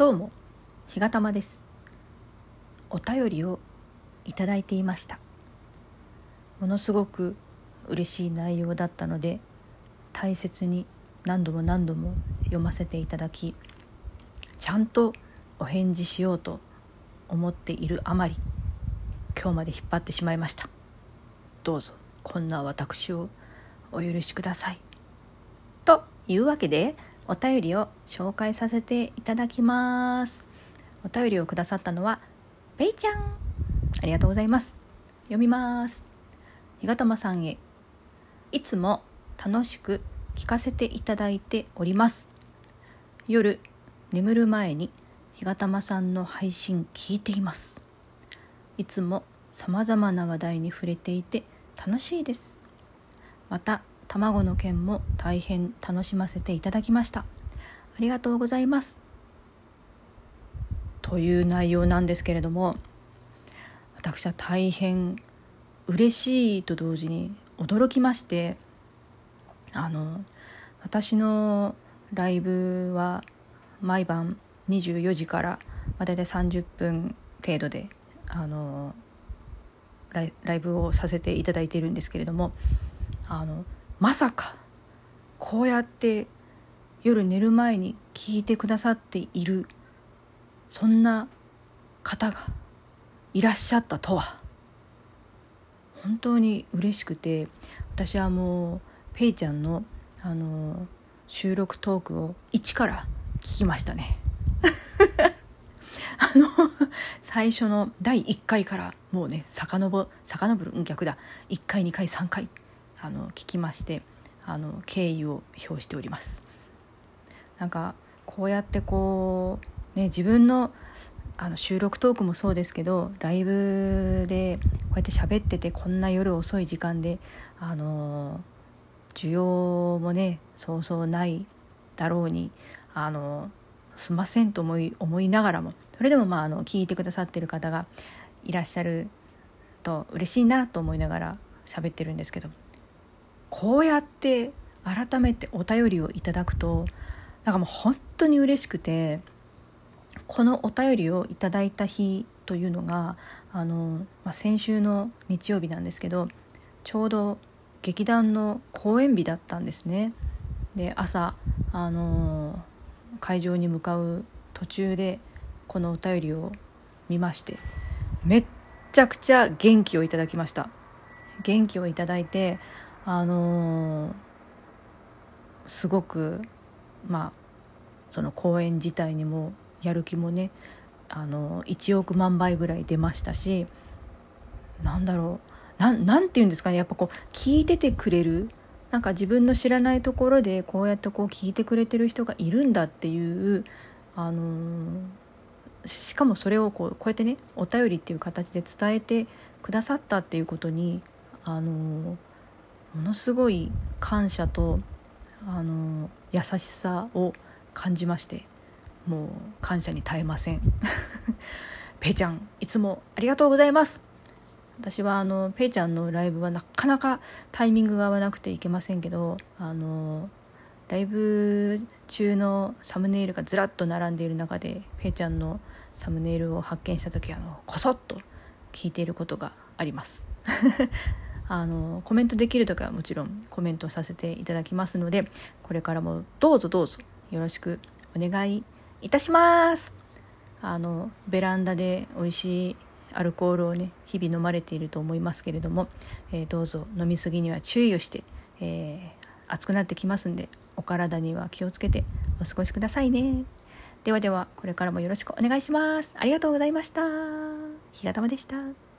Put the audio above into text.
どうも日がたまです。お便りをいただいていました。ものすごく嬉しい内容だったので大切に何度も何度も読ませていただきちゃんとお返事しようと思っているあまり今日まで引っ張ってしまいました。どうぞこんな私をお許しください。というわけでお便りを紹介させていただきます。お便りをくださったのはペイちゃん。ありがとうございます。読みます。日がたまさんへ。いつも楽しく聞かせていただいております。夜眠る前に日がたまさんの配信聞いています。いつも様々な話題に触れていて楽しいです。また卵の件も大変楽しませていただきました。ありがとうございます。という内容なんですけれども私は大変嬉しいと同時に驚きましてあの私のライブは毎晩24時から、まあ、大体30分程度であのライライブをさせていただいているんですけれどもあのまさかこうやって夜寝る前に聞いてくださっているそんな方がいらっしゃったとは本当に嬉しくて私はもうペイちゃんのあの収録トークを一から聞きましたね。あの最初の第1回からもうね遡遡る逆だ1回2回3回あの聞きましてあの敬意を表しております。なんかこうやってこうね自分のあの収録トークもそうですけどライブでこうやって喋っててこんな夜遅い時間であの需要もねそうそうないだろうにあのすんませんと思い思いながらもそれでもまああの聞いてくださってる方がいらっしゃると嬉しいなと思いながら喋ってるんですけどこうやって改めてお便りをいただくとなんかもう本当に嬉しくてこのお便りをいただいた日というのがあの、まあ、先週の日曜日なんですけどちょうど劇団の公演日だったんですね。で朝あの会場に向かう途中でこのお便りを見ましてめっちゃくちゃ元気をいただきました元気をいただいてあのすごくまあその公演自体にもやる気もねあの1億万倍ぐらい出ましたしなんだろうななんて言うんですかねやっぱこう聞いててくれるなんか自分の知らないところでこうやってこう聞いてくれてる人がいるんだっていうあのしかもそれをこうこうやってねお便りっていう形で伝えてくださったっていうことにあのものすごい感謝とあの優しさを感じましてもう感謝に耐えません。ペイちゃんいつもありがとうございます。私はあのペイちゃんのライブはなかなかタイミングが合わなくていけませんけどあのライブ中のサムネイルがずらっと並んでいる中でペイちゃんのサムネイルを発見した時あのこそっと聞いていることがあります。あのコメントできる時はもちろんコメントさせていただきますのでこれからもどうぞどうぞよろしくお願いいたします。あのベランダで美味しいアルコールをね日々飲まれていると思いますけれども、えー、どうぞ飲み過ぎには注意をして、えー、暑くなってきますんでお体には気をつけてお過ごしくださいね。ではではこれからもよろしくお願いします。ありがとうございました。日がたまでした。